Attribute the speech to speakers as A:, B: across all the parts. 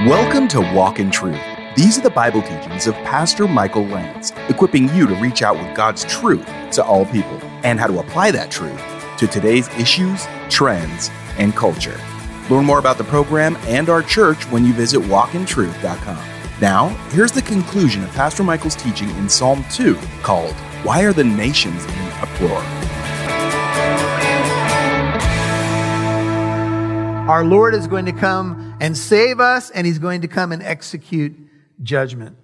A: Welcome to Walk in Truth. These are the Bible teachings of Pastor Michael Lance, equipping you to reach out with God's truth to all people and how to apply that truth to today's issues, trends, and culture. Learn more about the program and our church when you visit walkintruth.com. Now, here's the conclusion of Pastor Michael's teaching in Psalm 2 called, Why Are the Nations in Uproar?
B: Our Lord is going to come and save us, and He's going to come and execute judgment.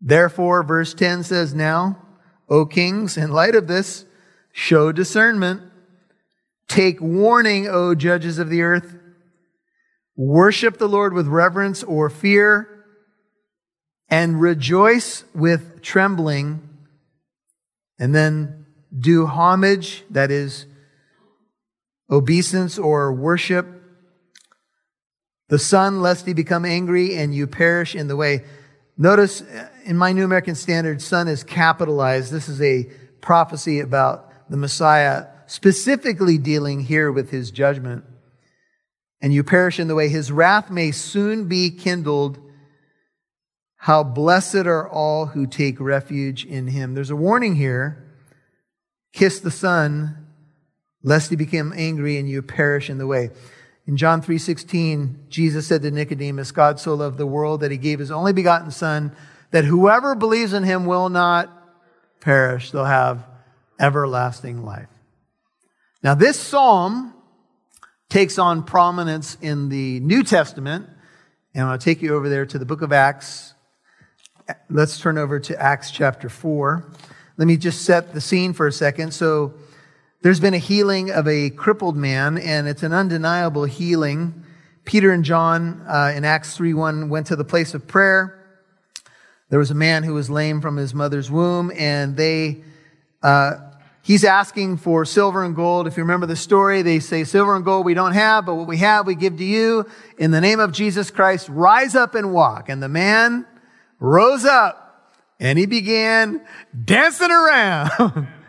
B: Therefore, verse 10 says, Now, O kings, in light of this, show discernment. Take warning, O judges of the earth. Worship the Lord with reverence or fear, and rejoice with trembling. And then do homage, that is, obeisance or worship the Son, lest he become angry and you perish in the way. Notice uh, in my New American Standard, Son is capitalized. This is a prophecy about the Messiah, specifically dealing here with his judgment. And you perish in the way. His wrath may soon be kindled. How blessed are all who take refuge in him. There's a warning here. Kiss the Son, lest he become angry and you perish in the way. In John 3:16, Jesus said to Nicodemus, God so loved the world that he gave his only begotten son that whoever believes in him will not perish, they'll have everlasting life. Now this psalm takes on prominence in the New Testament, and I'll take you over there to the book of Acts. Let's turn over to Acts chapter 4. Let me just set the scene for a second. So there's been a healing of a crippled man, and it's an undeniable healing. Peter and John uh, in Acts 3 1 went to the place of prayer. There was a man who was lame from his mother's womb, and they, uh, he's asking for silver and gold. If you remember the story, they say, Silver and gold we don't have, but what we have we give to you. In the name of Jesus Christ, rise up and walk. And the man rose up, and he began dancing around.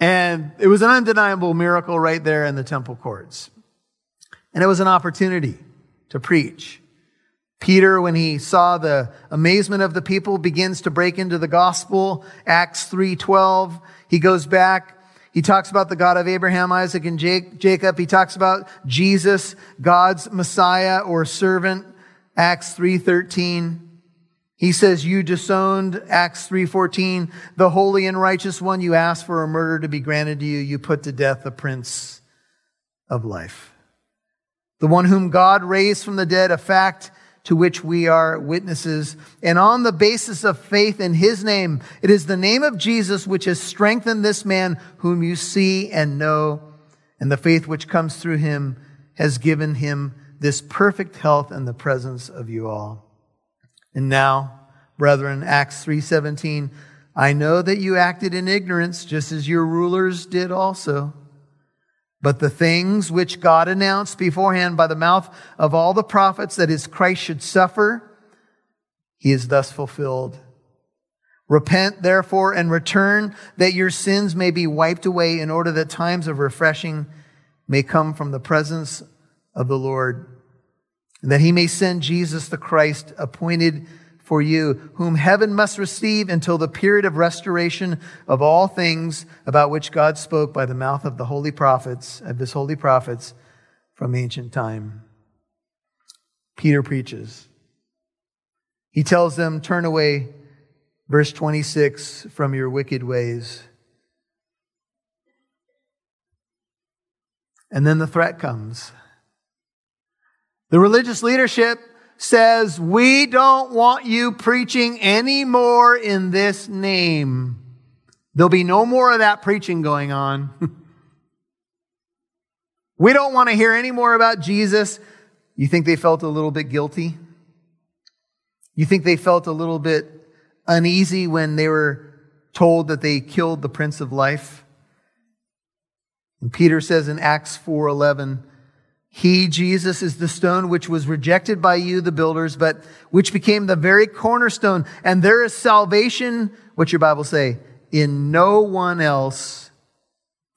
B: And it was an undeniable miracle right there in the temple courts. And it was an opportunity to preach. Peter, when he saw the amazement of the people, begins to break into the gospel. Acts 3.12. He goes back. He talks about the God of Abraham, Isaac, and Jacob. He talks about Jesus, God's Messiah or servant. Acts 3.13. He says, you disowned, Acts 3.14, the holy and righteous one you asked for a murder to be granted to you. You put to death the prince of life. The one whom God raised from the dead, a fact to which we are witnesses. And on the basis of faith in his name, it is the name of Jesus which has strengthened this man whom you see and know. And the faith which comes through him has given him this perfect health in the presence of you all. And now, brethren, Acts 3:17, I know that you acted in ignorance just as your rulers did also. But the things which God announced beforehand by the mouth of all the prophets that his Christ should suffer, he is thus fulfilled. Repent therefore and return that your sins may be wiped away in order that times of refreshing may come from the presence of the Lord that he may send Jesus the Christ appointed for you, whom heaven must receive until the period of restoration of all things about which God spoke by the mouth of the holy prophets, of his holy prophets from ancient time. Peter preaches. He tells them, turn away, verse 26, from your wicked ways. And then the threat comes. The religious leadership says, We don't want you preaching anymore in this name. There'll be no more of that preaching going on. we don't want to hear any more about Jesus. You think they felt a little bit guilty? You think they felt a little bit uneasy when they were told that they killed the Prince of Life? And Peter says in Acts 4:11, he, Jesus, is the stone which was rejected by you, the builders, but which became the very cornerstone. And there is salvation, what's your Bible say? In no one else,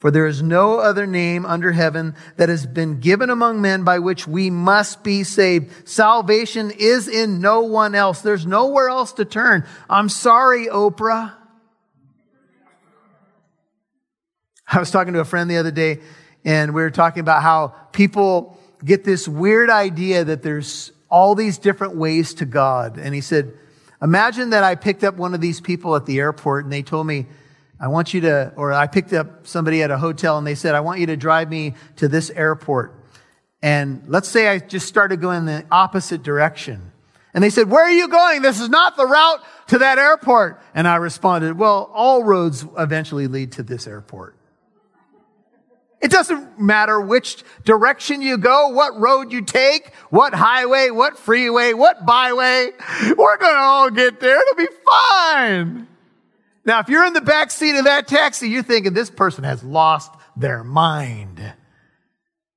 B: For there is no other name under heaven that has been given among men by which we must be saved. Salvation is in no one else. There's nowhere else to turn. I'm sorry, Oprah. I was talking to a friend the other day, and we were talking about how people get this weird idea that there's all these different ways to God. And he said, Imagine that I picked up one of these people at the airport and they told me, I want you to, or I picked up somebody at a hotel and they said, I want you to drive me to this airport. And let's say I just started going the opposite direction. And they said, Where are you going? This is not the route to that airport. And I responded, Well, all roads eventually lead to this airport. It doesn't matter which direction you go, what road you take, what highway, what freeway, what byway. We're going to all get there. It'll be fine. Now, if you're in the back seat of that taxi, you're thinking this person has lost their mind.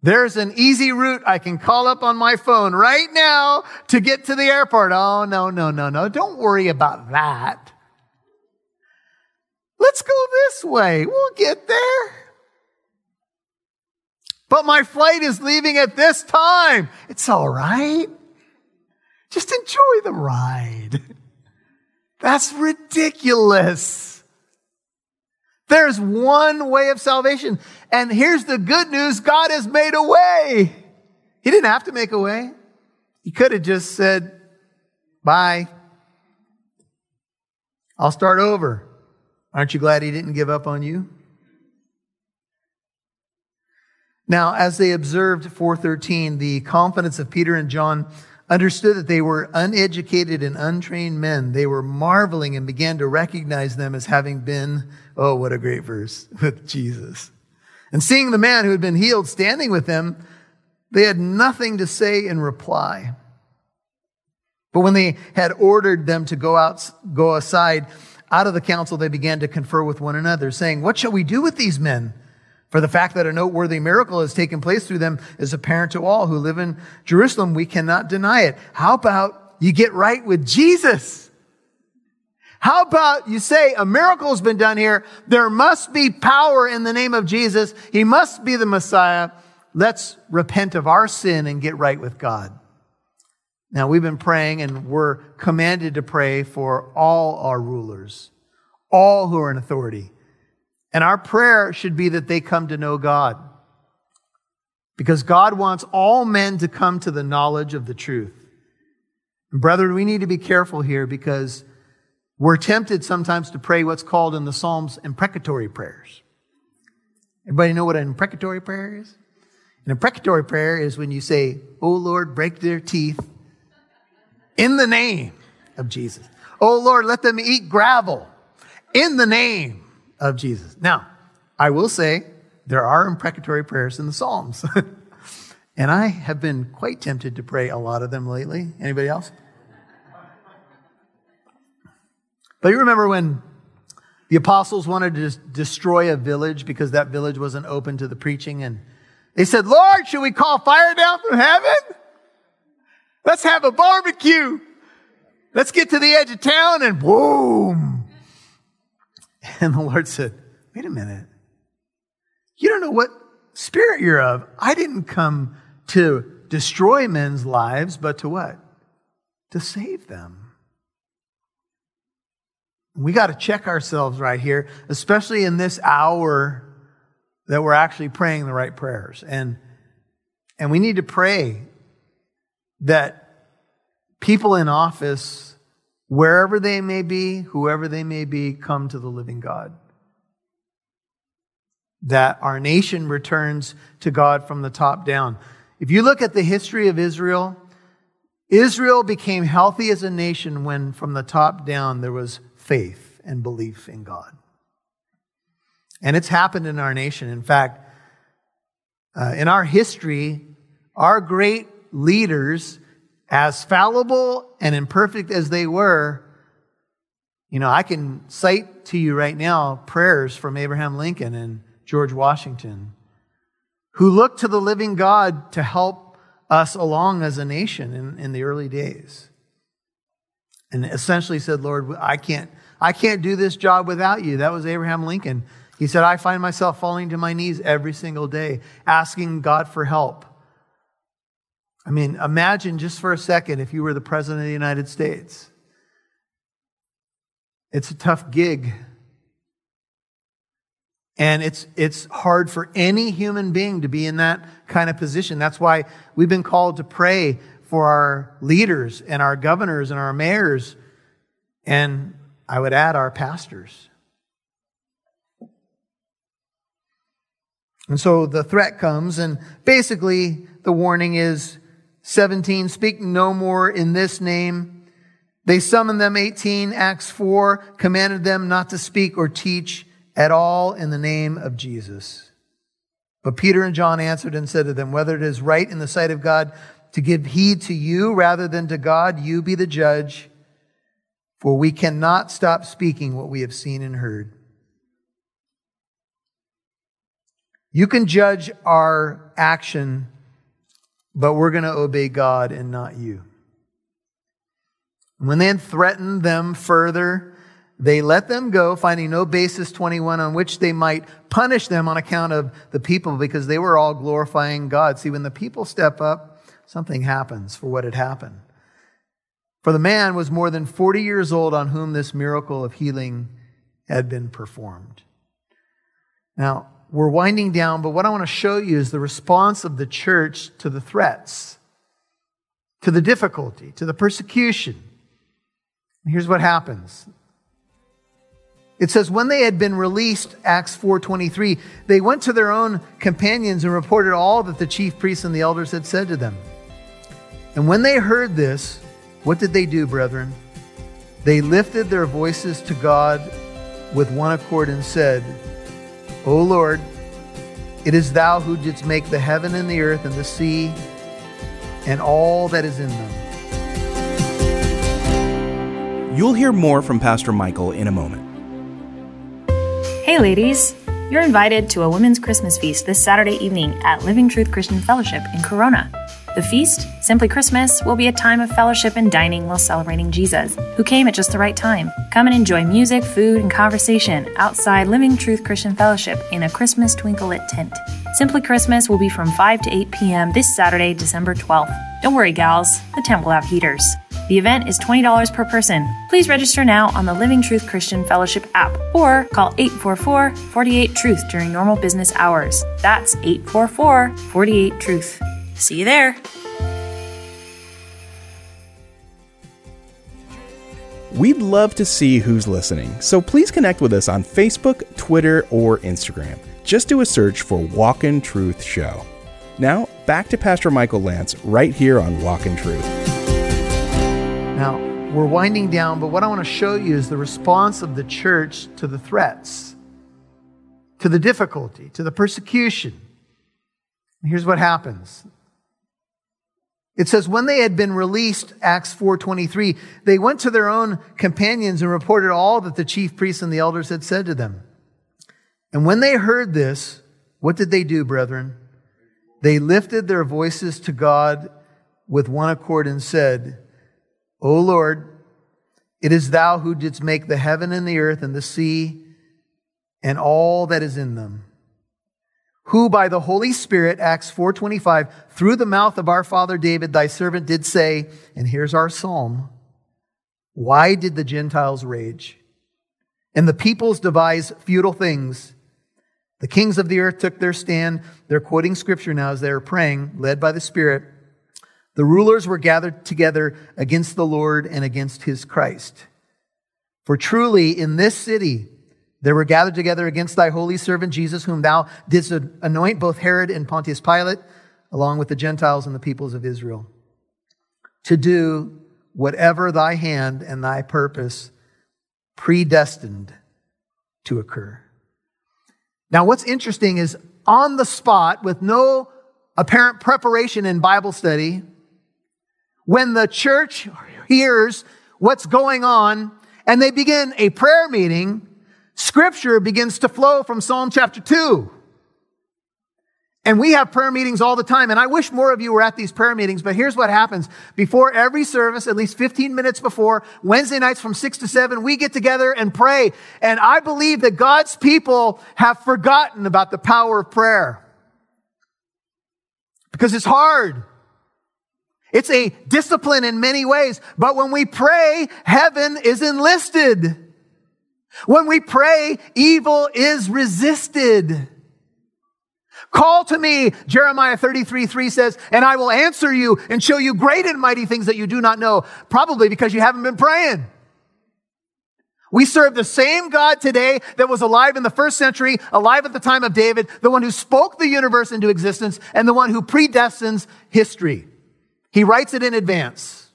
B: There's an easy route I can call up on my phone right now to get to the airport. Oh, no, no, no, no. Don't worry about that. Let's go this way. We'll get there. But my flight is leaving at this time. It's all right. Just enjoy the ride. That's ridiculous. There's one way of salvation. And here's the good news God has made a way. He didn't have to make a way, He could have just said, Bye. I'll start over. Aren't you glad He didn't give up on you? Now, as they observed 413, the confidence of Peter and John understood that they were uneducated and untrained men. They were marveling and began to recognize them as having been, oh, what a great verse, with Jesus. And seeing the man who had been healed standing with them, they had nothing to say in reply. But when they had ordered them to go out, go aside out of the council, they began to confer with one another, saying, What shall we do with these men? For the fact that a noteworthy miracle has taken place through them is apparent to all who live in Jerusalem. We cannot deny it. How about you get right with Jesus? How about you say a miracle has been done here? There must be power in the name of Jesus. He must be the Messiah. Let's repent of our sin and get right with God. Now, we've been praying and we're commanded to pray for all our rulers, all who are in authority. And our prayer should be that they come to know God. Because God wants all men to come to the knowledge of the truth. And brethren, we need to be careful here because we're tempted sometimes to pray what's called in the Psalms imprecatory prayers. Everybody know what an imprecatory prayer is? An imprecatory prayer is when you say, Oh Lord, break their teeth in the name of Jesus. Oh Lord, let them eat gravel in the name of Jesus. Now, I will say there are imprecatory prayers in the Psalms. and I have been quite tempted to pray a lot of them lately. Anybody else? But you remember when the apostles wanted to destroy a village because that village wasn't open to the preaching and they said, Lord, should we call fire down from heaven? Let's have a barbecue. Let's get to the edge of town and boom, And the Lord said, Wait a minute. You don't know what spirit you're of. I didn't come to destroy men's lives, but to what? To save them. We got to check ourselves right here, especially in this hour that we're actually praying the right prayers. And, and we need to pray that people in office wherever they may be, whoever they may be, come to the living God. That our nation returns to God from the top down. If you look at the history of Israel, Israel became healthy as a nation when from the top down there was faith and belief in God. And it's happened in our nation. In fact, uh, in our history, our great leaders as fallible and imperfect as they were, you know, I can cite to you right now prayers from Abraham Lincoln and George Washington, who looked to the living God to help us along as a nation in, in the early days. And essentially said, Lord, I can't, I can't do this job without you. That was Abraham Lincoln. He said, I find myself falling to my knees every single day, asking God for help. I mean, imagine just for a second if you were the President of the United States. It's a tough gig. And it's, it's hard for any human being to be in that kind of position. That's why we've been called to pray for our leaders and our governors and our mayors. And I would add our pastors. And so the threat comes, and basically the warning is 17, speak no more in this name. They summoned them, 18, Acts 4, commanded them not to speak or teach at all in the name of Jesus. But Peter and John answered and said to them, Whether it is right in the sight of God to give heed to you rather than to God, you be the judge. For we cannot stop speaking what we have seen and heard. You can judge our action, but we're going to obey God and not you. When they had threatened them further, they let them go, finding no basis 21 on which they might punish them on account of the people because they were all glorifying God. See, when the people step up, something happens for what had happened. For the man was more than 40 years old on whom this miracle of healing had been performed. Now, we're winding down, but what I want to show you is the response of the church to the threats, to the difficulty, to the persecution. And here's what happens. It says when they had been released Acts 4:23 they went to their own companions and reported all that the chief priests and the elders had said to them. And when they heard this what did they do brethren? They lifted their voices to God with one accord and said, O Lord, it is thou who didst make the heaven and the earth and the sea and all that is in them.
A: You'll hear more from Pastor Michael in a moment.
C: Hey, ladies. You're invited to a women's Christmas feast this Saturday evening at Living Truth Christian Fellowship in Corona. The feast, Simply Christmas, will be a time of fellowship and dining while celebrating Jesus, who came at just the right time. Come and enjoy music, food, and conversation outside Living Truth Christian Fellowship in a Christmas twinkle lit tent. Simply Christmas will be from 5 to 8 p.m. this Saturday, December 12th. Don't worry, gals, the tent will have heaters. The event is $20 per person. Please register now on the Living Truth Christian Fellowship app or call 844 48 Truth during normal business hours. That's 844 48 Truth. See you there.
A: We'd love to see who's listening, so please connect with us on Facebook, Twitter, or Instagram. Just do a search for Walk in Truth Show. Now, back to Pastor Michael Lance right here on Walk in Truth.
B: We're winding down, but what I want to show you is the response of the church to the threats, to the difficulty, to the persecution. And here's what happens it says when they had been released Acts 4:23 they went to their own companions and reported all that the chief priests and the elders had said to them. And when they heard this, what did they do, brethren? They lifted their voices to God with one accord and said, "O Lord, it is thou who didst make the heaven and the earth and the sea and all that is in them." who by the Holy Spirit, Acts 4.25, through the mouth of our father David, thy servant did say, and here's our psalm, why did the Gentiles rage? And the peoples devise futile things. The kings of the earth took their stand. They're quoting scripture now as they're praying, led by the Spirit. The rulers were gathered together against the Lord and against his Christ. For truly in this city, they were gathered together against thy holy servant Jesus, whom thou didst anoint both Herod and Pontius Pilate, along with the Gentiles and the peoples of Israel, to do whatever thy hand and thy purpose predestined to occur. Now, what's interesting is on the spot, with no apparent preparation in Bible study, when the church hears what's going on and they begin a prayer meeting, scripture begins to flow from Psalm chapter 2. And we have prayer meetings all the time. And I wish more of you were at these prayer meetings, but here's what happens. Before every service, at least 15 minutes before, Wednesday nights from 6 to 7, we get together and pray. And I believe that God's people have forgotten about the power of prayer. Because it's hard. It's a discipline in many ways. But when we pray, heaven is enlisted. When we pray, evil is resisted. Call to me, Jeremiah 33, 3 says, and I will answer you and show you great and mighty things that you do not know. Probably because you haven't been praying. We serve the same God today that was alive in the first century, alive at the time of David, the one who spoke the universe into existence, and the one who predestines history. He writes it in advance.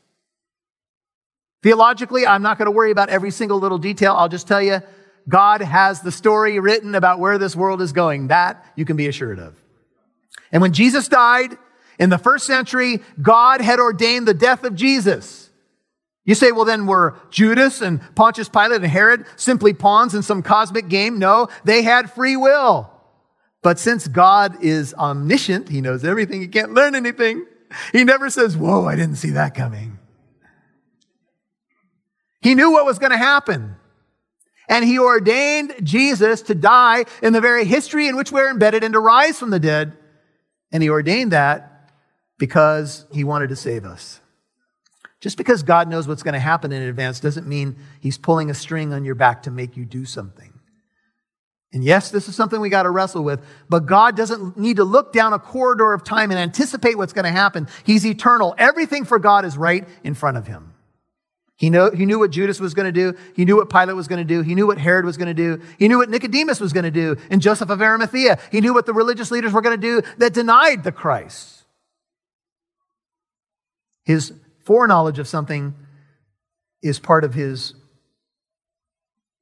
B: Theologically, I'm not going to worry about every single little detail. I'll just tell you, God has the story written about where this world is going. That you can be assured of. And when Jesus died in the first century, God had ordained the death of Jesus. You say, well, then were Judas and Pontius Pilate and Herod simply pawns in some cosmic game? No, they had free will. But since God is omniscient, He knows everything, He can't learn anything. He never says, whoa, I didn't see that coming. He knew what was going to happen. And he ordained Jesus to die in the very history in which we're embedded and to rise from the dead. And he ordained that because he wanted to save us. Just because God knows what's going to happen in advance doesn't mean he's pulling a string on your back to make you do something. And yes, this is something we got to wrestle with, but God doesn't need to look down a corridor of time and anticipate what's going to happen. He's eternal. Everything for God is right in front of him. He, know, he knew what Judas was going to do. He knew what Pilate was going to do. He knew what Herod was going to do. He knew what Nicodemus was going to do and Joseph of Arimathea. He knew what the religious leaders were going to do that denied the Christ. His foreknowledge of something is part of his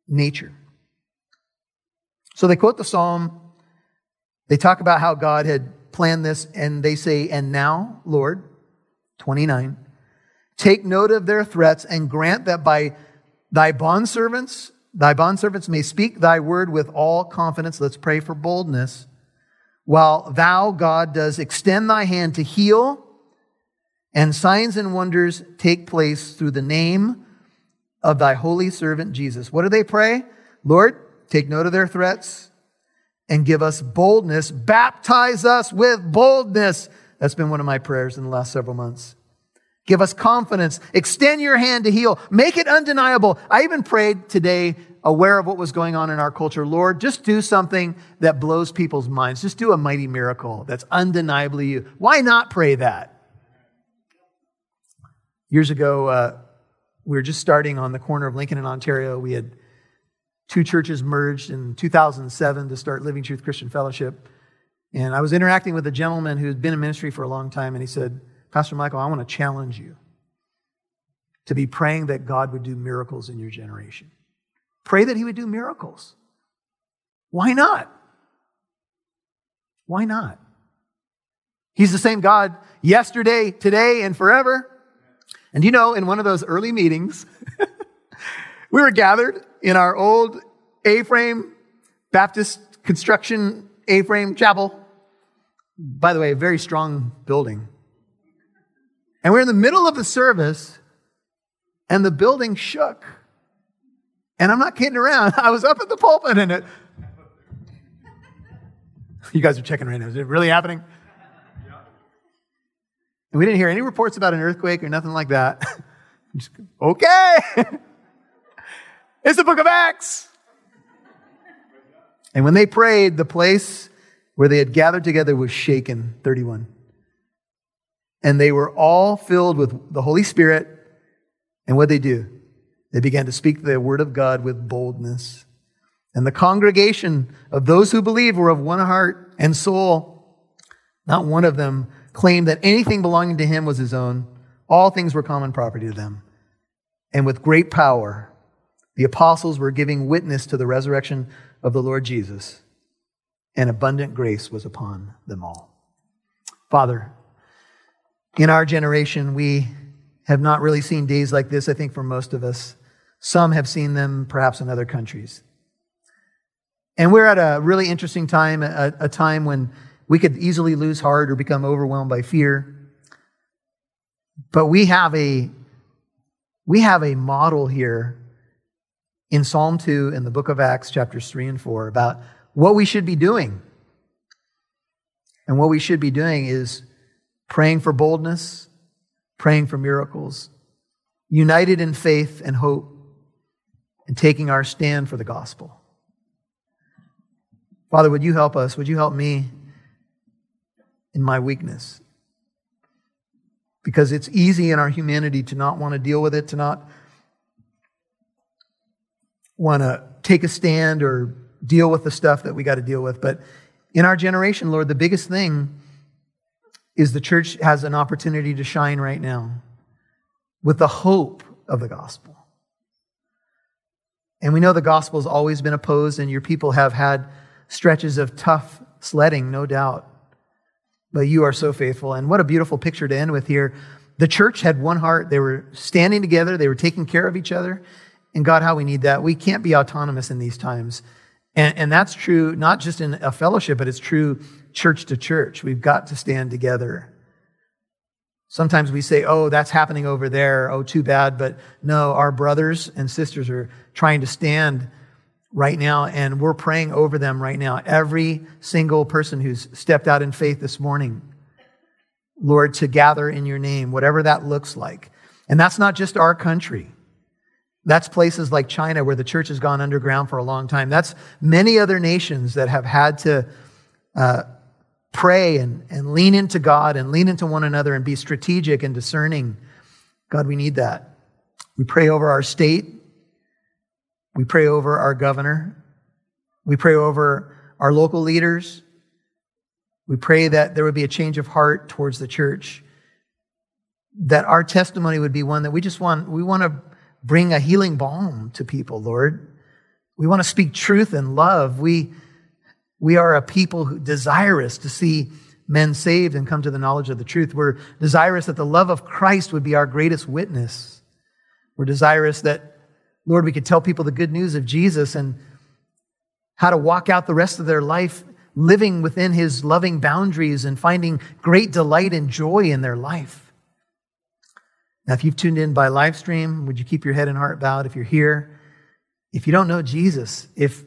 B: nature. So they quote the psalm. They talk about how God had planned this, and they say, And now, Lord, 29. Take note of their threats and grant that by thy bondservants, thy bondservants may speak thy word with all confidence. Let's pray for boldness. While thou, God, does extend thy hand to heal, and signs and wonders take place through the name of thy holy servant Jesus. What do they pray? Lord, take note of their threats and give us boldness. Baptize us with boldness. That's been one of my prayers in the last several months. Give us confidence. Extend your hand to heal. Make it undeniable. I even prayed today, aware of what was going on in our culture. Lord, just do something that blows people's minds. Just do a mighty miracle that's undeniably you. Why not pray that? Years ago, uh, we were just starting on the corner of Lincoln and Ontario. We had two churches merged in 2007 to start Living Truth Christian Fellowship. And I was interacting with a gentleman who had been in ministry for a long time, and he said, Pastor Michael, I want to challenge you to be praying that God would do miracles in your generation. Pray that He would do miracles. Why not? Why not? He's the same God yesterday, today, and forever. And you know, in one of those early meetings, we were gathered in our old A frame Baptist construction A frame chapel. By the way, a very strong building. And we're in the middle of the service, and the building shook. And I'm not kidding around. I was up at the pulpit and it. You guys are checking right now. Is it really happening? And we didn't hear any reports about an earthquake or nothing like that. Just, okay. it's the book of Acts. And when they prayed, the place where they had gathered together was shaken. 31 and they were all filled with the Holy Spirit. And what did they do? They began to speak the word of God with boldness. And the congregation of those who believed were of one heart and soul. Not one of them claimed that anything belonging to him was his own. All things were common property to them. And with great power, the apostles were giving witness to the resurrection of the Lord Jesus, and abundant grace was upon them all. Father, in our generation, we have not really seen days like this, I think, for most of us. Some have seen them perhaps in other countries. And we're at a really interesting time, a, a time when We could easily lose heart or become overwhelmed by fear. But we have a we have a model here in Psalm 2 in the book of Acts, chapters 3 and 4, about what we should be doing. And what we should be doing is praying for boldness, praying for miracles, united in faith and hope, and taking our stand for the gospel. Father, would you help us? Would you help me in my weakness? Because it's easy in our humanity to not want to deal with it, to not want to take a stand or deal with the stuff that we got to deal with. But in our generation, Lord, the biggest thing is the church has an opportunity to shine right now with the hope of the gospel. And we know the gospel has always been opposed, and your people have had stretches of tough sledding, no doubt. But you are so faithful. And what a beautiful picture to end with here. The church had one heart. They were standing together, they were taking care of each other. And God, how we need that. We can't be autonomous in these times. And, and that's true not just in a fellowship, but it's true church to church. We've got to stand together. Sometimes we say, oh, that's happening over there. Oh, too bad. But no, our brothers and sisters are trying to stand right now, and we're praying over them right now. Every single person who's stepped out in faith this morning, Lord, to gather in your name, whatever that looks like. And that's not just our country. That's places like China where the church has gone underground for a long time. That's many other nations that have had to uh, pray and, and lean into God and lean into one another and be strategic and discerning. God, we need that. We pray over our state. We pray over our governor. We pray over our local leaders. We pray that there would be a change of heart towards the church. That our testimony would be one that we just want, we want to bring a healing balm to people, Lord. We want to speak truth and love. We, we are a people who desirous to see men saved and come to the knowledge of the truth. We're desirous that the love of Christ would be our greatest witness. We're desirous that, Lord, we could tell people the good news of Jesus and how to walk out the rest of their life living within his loving boundaries and finding great delight and joy in their life. Now, if you've tuned in by live stream, would you keep your head and heart bowed if you're here? If you don't know Jesus, if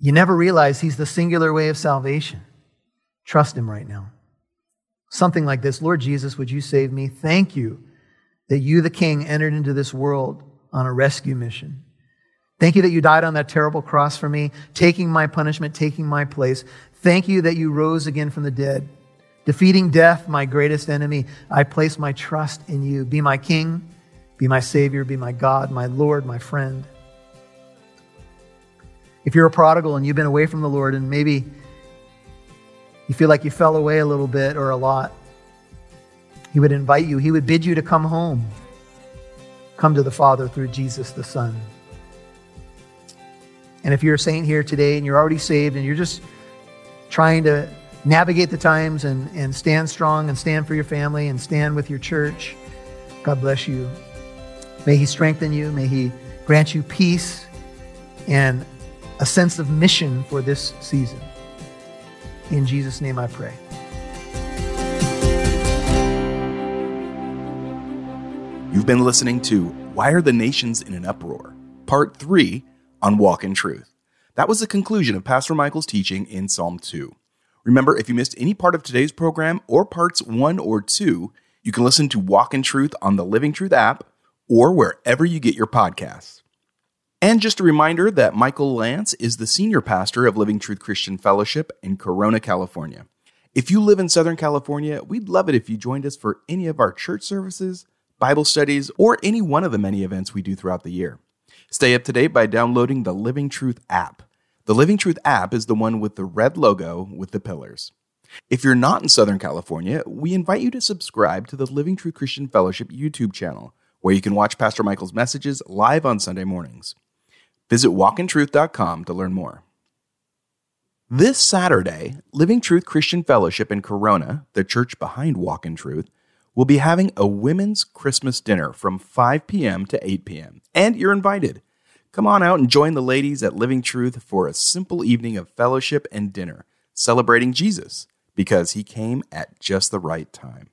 B: you never realize he's the singular way of salvation, trust him right now. Something like this Lord Jesus, would you save me? Thank you that you, the King, entered into this world on a rescue mission. Thank you that you died on that terrible cross for me, taking my punishment, taking my place. Thank you that you rose again from the dead Defeating death, my greatest enemy, I place my trust in you. Be my King, be my Savior, be my God, my Lord, my friend. If you're a prodigal and you've been away from the Lord and maybe you feel like you fell away a little bit or a lot, He would invite you, He would bid you to come home. Come to the Father through Jesus the Son. And if you're a saint here today and you're already saved and you're just trying to navigate the times and, and stand strong and stand for your family and stand with your church. God bless you. May He strengthen you. May He grant you peace and a sense of mission for this season. In Jesus' name I pray.
A: You've been listening to Why Are the Nations in an Uproar? Part 3 on Walk in Truth. That was the conclusion of Pastor Michael's teaching in Psalm 2. Remember, if you missed any part of today's program or parts one or two, you can listen to Walk in Truth on the Living Truth app or wherever you get your podcasts. And just a reminder that Michael Lance is the senior pastor of Living Truth Christian Fellowship in Corona, California. If you live in Southern California, we'd love it if you joined us for any of our church services, Bible studies, or any one of the many events we do throughout the year. Stay up to date by downloading the Living Truth app. The Living Truth app is the one with the red logo with the pillars. If you're not in Southern California, we invite you to subscribe to the Living Truth Christian Fellowship YouTube channel, where you can watch Pastor Michael's messages live on Sunday mornings. Visit walkintruth.com to learn more. This Saturday, Living Truth Christian Fellowship in Corona, the church behind Walk in Truth, will be having a women's Christmas dinner from 5 p.m. to 8 p.m., and you're invited. Come on out and join the ladies at Living Truth for a simple evening of fellowship and dinner, celebrating Jesus because he came at just the right time.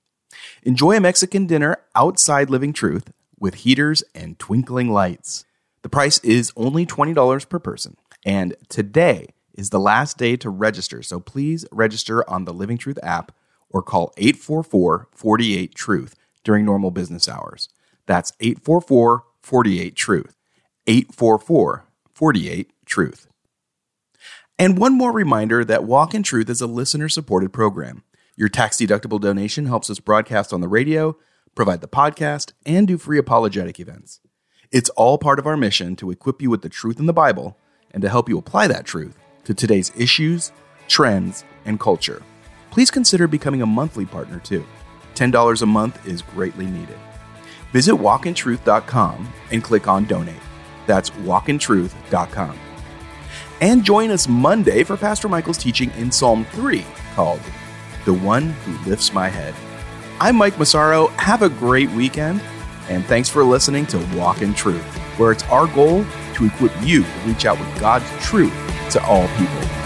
A: Enjoy a Mexican dinner outside Living Truth with heaters and twinkling lights. The price is only $20 per person, and today is the last day to register, so please register on the Living Truth app or call 844 48 Truth during normal business hours. That's 844 48 Truth. 844 48 Truth. And one more reminder that Walk in Truth is a listener supported program. Your tax deductible donation helps us broadcast on the radio, provide the podcast, and do free apologetic events. It's all part of our mission to equip you with the truth in the Bible and to help you apply that truth to today's issues, trends, and culture. Please consider becoming a monthly partner too. $10 a month is greatly needed. Visit walkintruth.com and click on donate. That's walkintruth.com. And join us Monday for Pastor Michael's teaching in Psalm 3 called The One Who Lifts My Head. I'm Mike Massaro. Have a great weekend, and thanks for listening to Walk in Truth, where it's our goal to equip you to reach out with God's truth to all people.